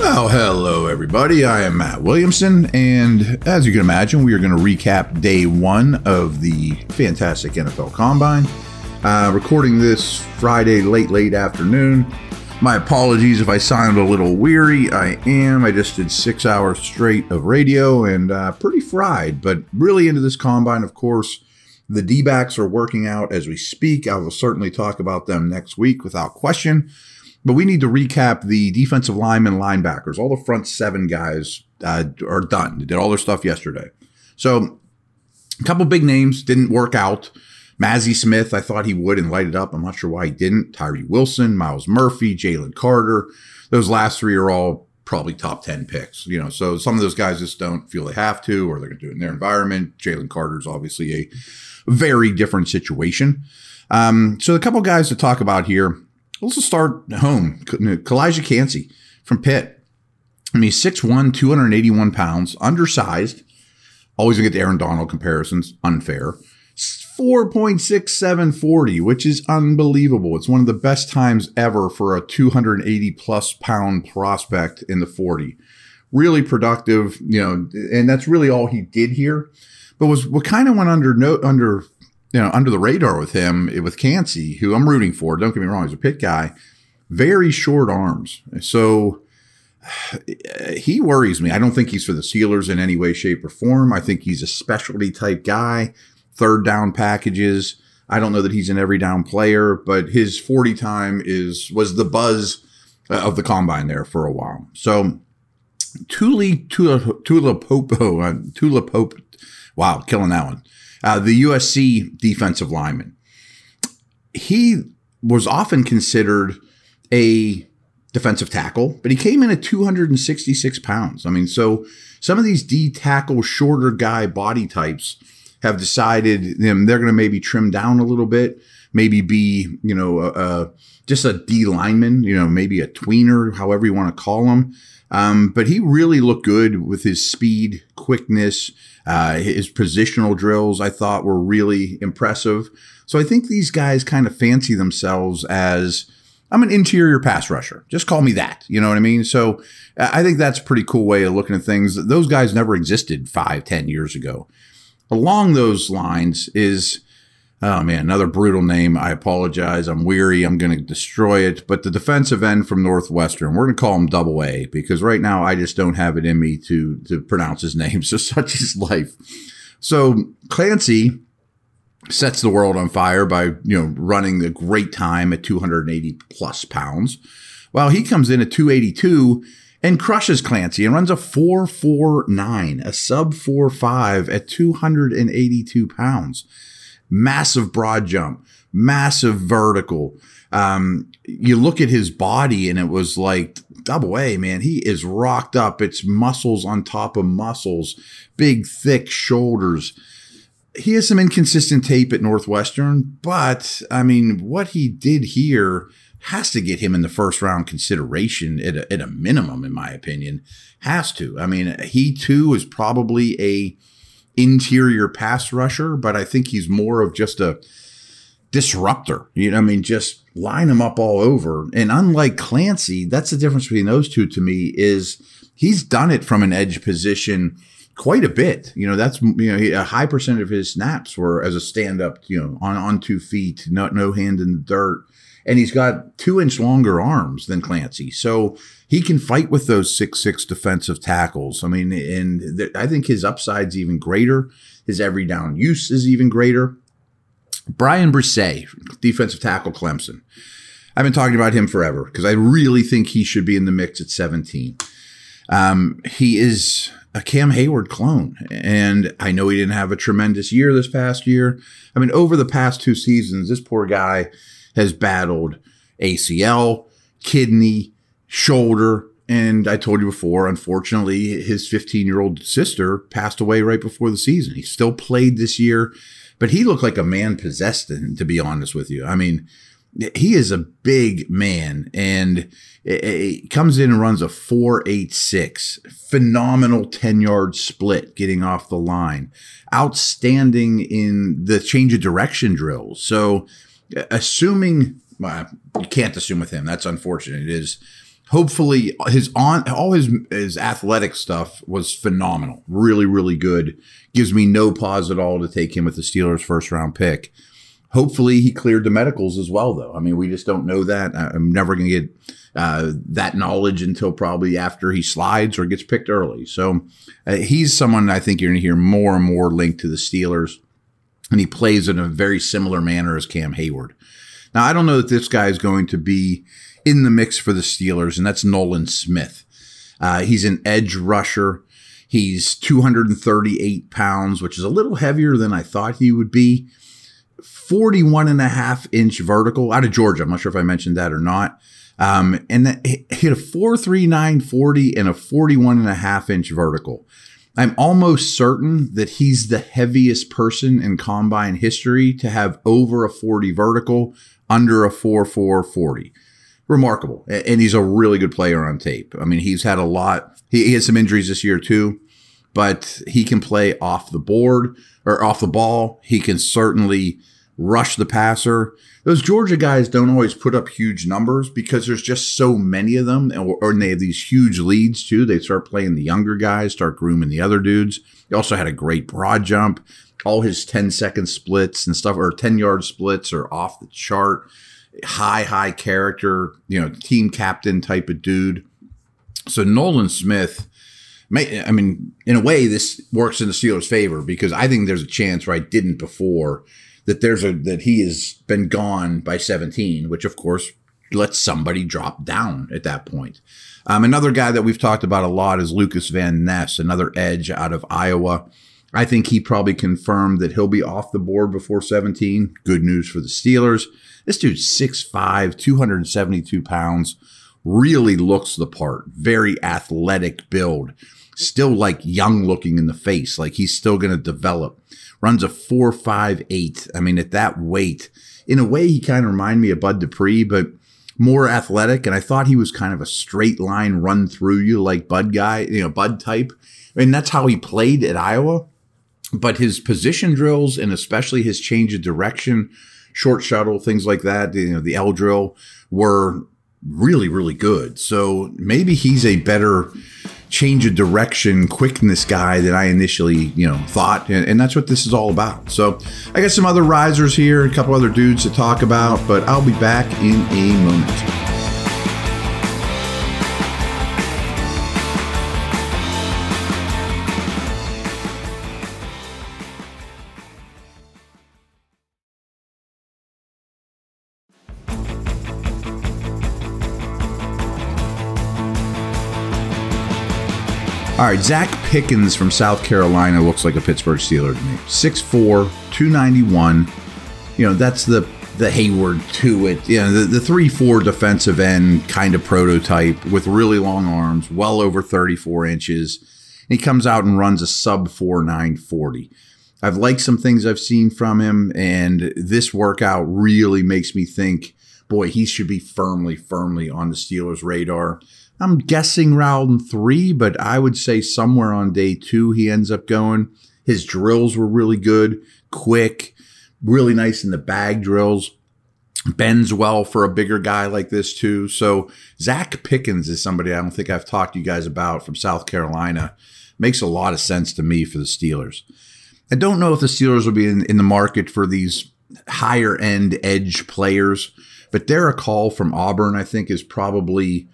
Well, hello, everybody. I am Matt Williamson, and as you can imagine, we are going to recap day one of the fantastic NFL Combine. Uh, recording this Friday, late, late afternoon. My apologies if I sound a little weary. I am. I just did six hours straight of radio and uh, pretty fried, but really into this combine, of course. The D backs are working out as we speak. I will certainly talk about them next week without question. But we need to recap the defensive linemen, linebackers. All the front seven guys uh, are done. They did all their stuff yesterday. So a couple big names didn't work out. Mazi Smith, I thought he would and light it up. I'm not sure why he didn't. Tyree Wilson, Myles Murphy, Jalen Carter. Those last three are all probably top 10 picks. You know, so some of those guys just don't feel they have to or they're going to do it in their environment. Jalen Carter's obviously a very different situation. Um, so a couple guys to talk about here. Let's start home. Calijah Kancey from Pitt. I mean, 6'1, 281 pounds, undersized. Always gonna get the Aaron Donald comparisons. Unfair. 4.6740, which is unbelievable. It's one of the best times ever for a 280 plus pound prospect in the 40. Really productive, you know, and that's really all he did here. But was what kind of went under no under you know under the radar with him with Kancey, who I'm rooting for. Don't get me wrong, he's a Pitt guy. Very short arms, so he worries me. I don't think he's for the Steelers in any way, shape, or form. I think he's a specialty type guy third down packages. I don't know that he's an every down player, but his 40 time is was the buzz uh, of the combine there for a while. So Tuli Tula Tula Popo uh, Tula Pope, wow, killing that one. Uh, the USC defensive lineman. He was often considered a defensive tackle, but he came in at 266 pounds. I mean, so some of these D tackle shorter guy body types have decided know, they're going to maybe trim down a little bit, maybe be, you know, uh, just a D lineman, you know, maybe a tweener, however you want to call him. Um, but he really looked good with his speed, quickness, uh, his positional drills. I thought were really impressive. So I think these guys kind of fancy themselves as I'm an interior pass rusher. Just call me that. You know what I mean? So I think that's a pretty cool way of looking at things. Those guys never existed five, ten years ago along those lines is oh man, another brutal name. I apologize. I'm weary. I'm going to destroy it. But the defensive end from Northwestern, we're going to call him Double A because right now I just don't have it in me to to pronounce his name. So such is life. So Clancy sets the world on fire by you know running the great time at 280 plus pounds. While he comes in at 282 and crushes Clancy and runs a 449, a sub 45 at 282 pounds. Massive broad jump, massive vertical. Um, you look at his body and it was like double A, man. He is rocked up. It's muscles on top of muscles, big, thick shoulders. He has some inconsistent tape at Northwestern, but I mean, what he did here has to get him in the first round consideration at a, at a minimum, in my opinion. Has to. I mean, he too is probably a interior pass rusher, but I think he's more of just a disruptor. You know, I mean, just line him up all over. And unlike Clancy, that's the difference between those two to me is he's done it from an edge position quite a bit. You know, that's you know a high percent of his snaps were as a stand up. You know, on on two feet, no no hand in the dirt and he's got two inch longer arms than Clancy. So he can fight with those six six defensive tackles. I mean, and th- I think his upside's even greater. His every down use is even greater. Bryan Bresee, defensive tackle Clemson. I've been talking about him forever because I really think he should be in the mix at 17. Um, he is a Cam Heyward clone. And I know he didn't have a tremendous year this past year. I mean, over the past two seasons, this poor guy has battled ACL, kidney, shoulder. And I told you before, unfortunately, his 15 year old sister passed away right before the season. He still played this year, but he looked like a man possessed, to be honest with you. I mean, he is a big man and it, comes in and runs a 486 phenomenal 10 yard split getting off the line outstanding in the change of direction drills so assuming well, you can't assume with him. That's unfortunate. It is hopefully his on all his his athletic stuff was phenomenal. Really really good. Gives me no pause at all to take him with the steelers first round pick. Hopefully he cleared the medicals as well though. I mean we just don't know that. I'm never going to get uh, that knowledge until probably after he slides or gets picked early. So uh, he's someone i think you're going to hear more and more linked to the steelers and he plays in a very similar manner as cam Heyward. now i don't know that this guy is going to be in the mix for the Steelers, and that's Nolan Smith. Uh, he's an edge rusher. He's 238 pounds, which is a little heavier than I thought he would be. 41 and a half inch vertical out of Georgia. I'm not sure if I mentioned that or not. Um, and that he hit a 43940 and a 41 and a half inch vertical. I'm almost certain that he's the heaviest person in combine history to have over a 40 vertical, under a 4440 remarkable. And he's a really good player on tape. I mean, he's had a lot. He, has some injuries this year too, but he can play off the board or off the ball. He can certainly rush the passer. Those Georgia guys don't always put up huge numbers because there's just so many of them, or, or they have these huge leads too. They start playing the younger guys, start grooming the other dudes. He also had a great broad jump. All his 10 second splits and stuff, or 10 yard splits, are off the chart high, high character, you know, team captain type of dude. So Nolan Smith, I mean, in a way, this works in the Steelers' favor because I think there's a chance where I didn't before that there's a that he has been gone by 17, which of course lets somebody drop down at that point. Um, another guy that we've talked about a lot is Lucas Van Ness, another edge out of Iowa. I think he probably confirmed that he'll be off the board before 17. Good news for the Steelers. This dude's 6'5, 272 pounds, really looks the part. Very athletic build. Still like young looking in the face, like he's still going to develop. Runs a 4'5'8. I mean, at that weight, in a way, he kind of reminded me of Bud Dupree, but more athletic. And I thought he was kind of a straight line run through you like Bud guy, you know, Bud type. I mean, that's how he played at Iowa. But his position drills and especially his change of direction short shuttle, things like that, you know, the L drill were really, really good. So maybe he's a better change of direction, quickness guy than I initially, you know, thought. And, and, that's what this is all about. So I got some other risers here, a couple other dudes to talk about, but I'll be back in a moment. All right, Zacch Pickens from South Carolina looks like a Pittsburgh Steeler to me. 6'4, 291. You know, that's the the Heyward to it. You know, the, the 3 4 defensive end kind of prototype with really long arms, well over 34 inches. And he comes out and runs a sub 4 940. I've liked some things I've seen from him, and this workout really makes me think, boy, he should be firmly, firmly on the Steelers' radar. I'm guessing round three, but I would say somewhere on day two he ends up going. His drills were really good, quick, really nice in the bag drills. Bends well for a bigger guy like this too. So Zacch Pickens is somebody I don't think I've talked to you guys about from South Carolina. Makes a lot of sense to me for the Steelers. I don't know if the Steelers will be in, in the market for these higher end edge players, but Derick Hall from Auburn, I think, is probably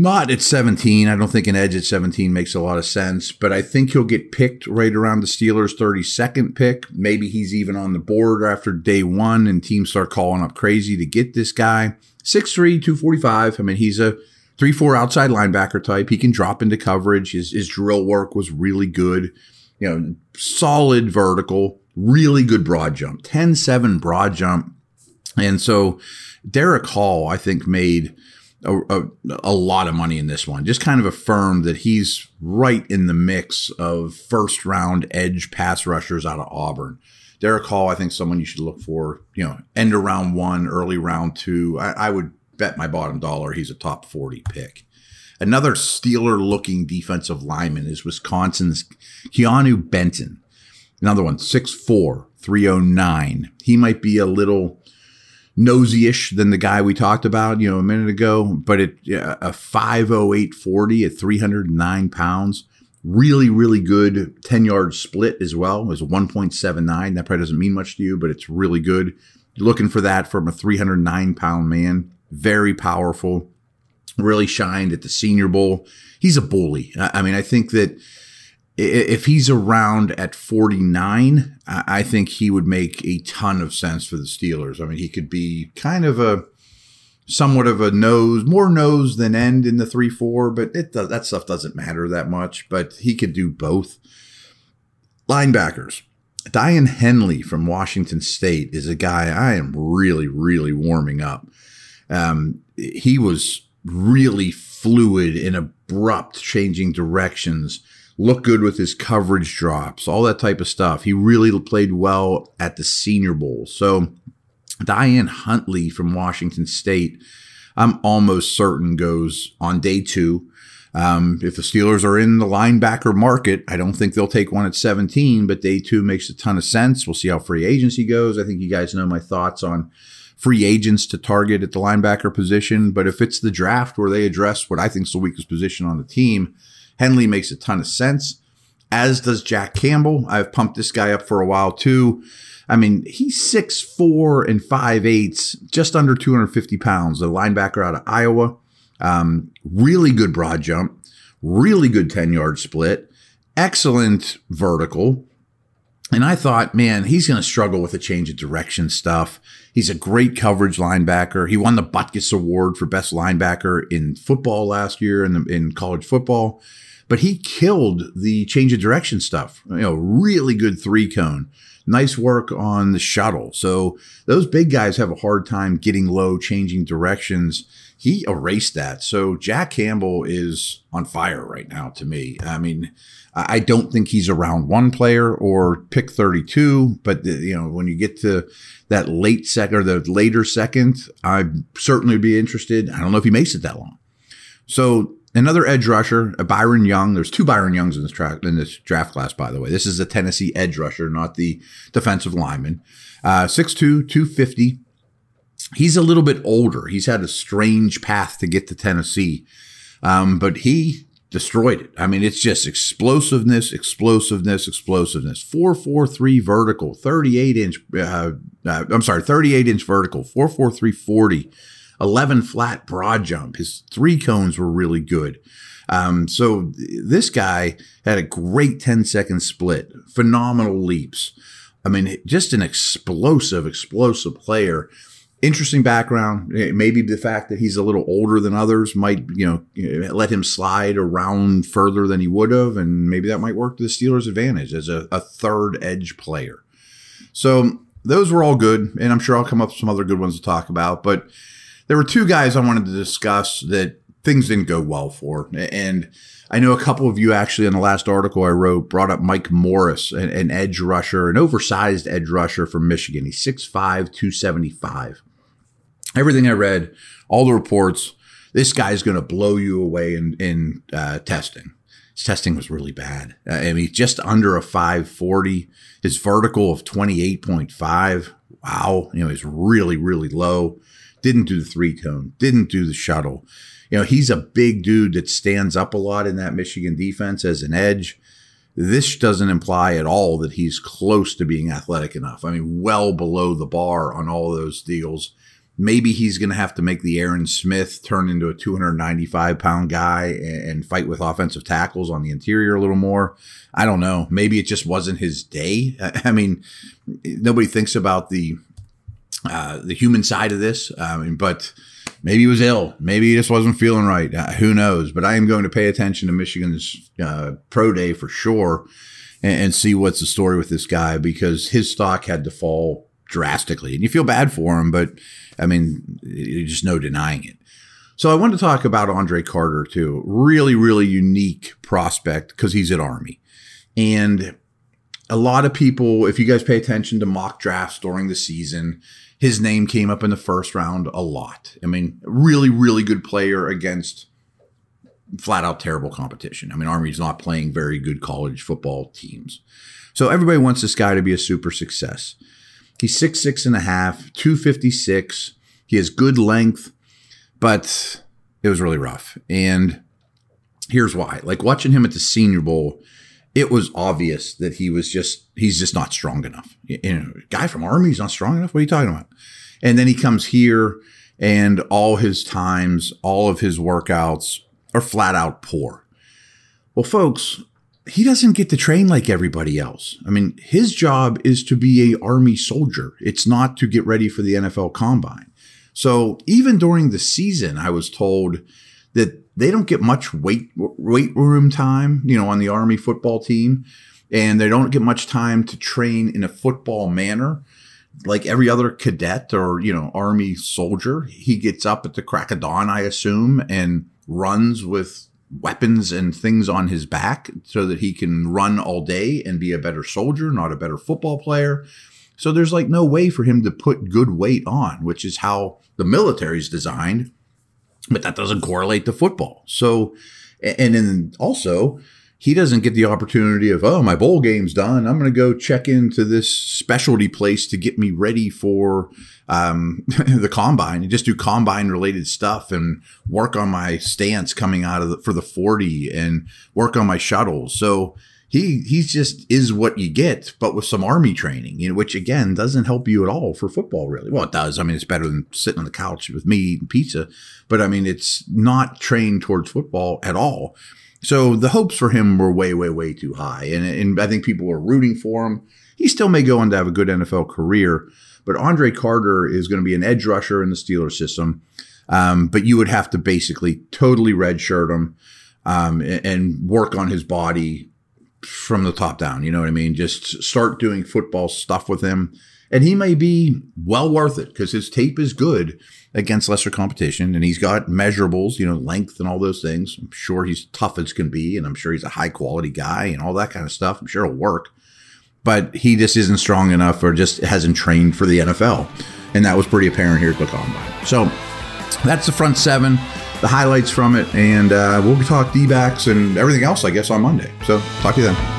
not at 17. I don't think an edge at 17 makes a lot of sense, but I think he'll get picked right around the Steelers' 32nd pick. Maybe he's even on the board after day one and teams start calling up crazy to get this guy. 6'3, 245. I mean, he's a 3 4 outside linebacker type. He can drop into coverage. His, his drill work was really good. You know, solid vertical, really good broad jump, 10 7 broad jump. And so Derick Hall, I think, made a, a, a, lot of money in this one. Just kind of affirmed that he's right in the mix of first round edge pass rushers out of Auburn. Derick Hall, I think someone you should look for, you know, end of round one, early round two. I, I would bet my bottom dollar he's a top 40 pick. Another Steeler looking defensive lineman is Wisconsin's Keanu Benton. Another one, 6'4, 309. He might be a little nosy-ish than the guy we talked about, you know, a minute ago. But it a 50840 at 309 pounds. Really, really good 10 yard split as well. It was 1.79. That probably doesn't mean much to you, but it's really good. You're looking for that from a 309 pound man. Very powerful. Really shined at the Senior Bowl. He's a bully. I mean, I think that if he's around at 49, I think he would make a ton of sense for the Steelers. I mean, he could be kind of a somewhat of a nose, more nose than end in the 3 4, but it that stuff doesn't matter that much. But he could do both. Linebackers. Daiyan Henley from Washington State is a guy I am really, really warming up. Um, he was really fluid and abrupt, changing directions look good with his coverage drops, all that type of stuff. He really played well at the Senior Bowl. So, Daiyan Henley from Washington State, I'm almost certain goes on day two. Um, if the Steelers are in the linebacker market, I don't think they'll take one at 17, but day two makes a ton of sense. We'll see how free agency goes. I think you guys know my thoughts on free agents to target at the linebacker position. But if it's the draft where they address what I think is the weakest position on the team, Henley makes a ton of sense, as does Jack Campbell. I've pumped this guy up for a while too. I mean, he's six four and five eighths, just under 250 pounds, a linebacker out of Iowa. Um, really good broad jump, really good 10 yard split, excellent vertical. And I thought, man, he's going to struggle with the change of direction stuff. He's a great coverage linebacker. He won the Butkus Award for best linebacker in football last year in, the, in college football but he killed the change of direction stuff. You know, really good three cone. Nice work on the shuttle. So those big guys have a hard time getting low, changing directions. He erased that. So Jack Campbell is on fire right now to me. I mean, I don't think he's a round one player or pick 32, but the, you know, when you get to that late second or the later second, I'd certainly be interested. I don't know if he makes it that long. So Another edge rusher, a Byron Young. There's two Byron Youngs in this in this draft class, by the way. This is a Tennessee edge rusher, not the defensive lineman. Uh, 6'2", 250. He's a little bit older. He's had a strange path to get to Tennessee, um, but he destroyed it. I mean, it's just explosiveness, explosiveness, explosiveness. 443 vertical, 38 inch, uh, uh, I'm sorry, 38 inch vertical, 443 40. 11 flat broad jump. His three cones were really good. Um, so this guy had a great 10 second split, phenomenal leaps. I mean, just an explosive, explosive player. Interesting background. Maybe the fact that he's a little older than others might, you know, let him slide around further than he would have, and maybe that might work to the Steelers' advantage as a, a third edge player. So those were all good, and I'm sure I'll come up with some other good ones to talk about. But there were two guys I wanted to discuss that things didn't go well for. And I know a couple of you actually in the last article I wrote brought up Mike Morris, an, an edge rusher, an oversized edge rusher from Michigan. He's 6'5, 275. Everything I read, all the reports, this guy's going to blow you away in, in uh, testing. His testing was really bad. Uh, I mean, just under a 540. His vertical of 28.5. Wow. You know, he's really, really low didn't do the three cone, didn't do the shuttle. You know, he's a big dude that stands up a lot in that Michigan defense as an edge. This doesn't imply at all that he's close to being athletic enough. I mean, well below the bar on all those deals. Maybe he's going to have to make the Aaron Smith turn into a 295 pound guy and fight with offensive tackles on the interior a little more. I don't know. Maybe it just wasn't his day. I mean, nobody thinks about the uh, the human side of this. Um, but maybe he was ill. Maybe he just wasn't feeling right. Uh, who knows? But I am going to pay attention to Michigan's uh, pro day for sure and, and, see what's the story with this guy because his stock had to fall drastically. And you feel bad for him, but I mean, there's just no denying it. So I want to talk about Andre Carter too. Really, really unique prospect because he's at Army. And a lot of people, if you guys pay attention to mock drafts during the season, his name came up in the first round a lot. I mean, really, really good player against flat out terrible competition. I mean, Army's not playing very good college football teams. So everybody wants this guy to be a super success. He's six six and a half, 256. He has good length, but it was really rough. And here's why. Like watching him at the Senior Bowl, it was obvious that he was just he's just not strong enough. You know, guy from Army's not strong enough. What are you talking about? And then he comes here and all his times, all of his workouts are flat out poor. Well, folks, he doesn't get to train like everybody else. I mean, his job is to be a army soldier. It's not to get ready for the NFL combine. So even during the season, I was told that they don't get much weight weight room time, you know, on the army football team, and they don't get much time to train in a football manner like every other cadet or you know army soldier he gets up at the crack of dawn i assume and runs with weapons and things on his back so that he can run all day and be a better soldier not a better football player. So there's like no way for him to put good weight on which is how the military is designed but that doesn't correlate to football. So and then also he doesn't get the opportunity of, oh, my bowl game's done. I'm going to go check into this specialty place to get me ready for um, the combine and just do combine related stuff and work on my stance coming out of the, for the 40 and work on my shuttles. So he he's just is what you get, but with some army training, you know, which again doesn't help you at all for football, really. Well, it does. I mean, it's better than sitting on the couch with me eating pizza, but I mean, it's not trained towards football at all. So the hopes for him were way, way, way too high. And, and I think people were rooting for him. He still may go on to have a good NFL career, but Andre Carter is going to be an edge rusher in the Steelers system. Um, but you would have to basically totally redshirt him um, and, and work on his body from the top down. You know what I mean? Just start doing football stuff with him. And he may be well worth it because his tape is good against lesser competition and he's got measurables, you know, length and all those things. I'm sure he's tough as can be and I'm sure he's a high quality guy and all that kind of stuff. I'm sure it'll work. But he just isn't strong enough or just hasn't trained for the NFL. And that was pretty apparent here at the combine. So that's the front seven, the highlights from it. And uh, we'll talk D backs and everything else, I guess, on Monday. So talk to you then.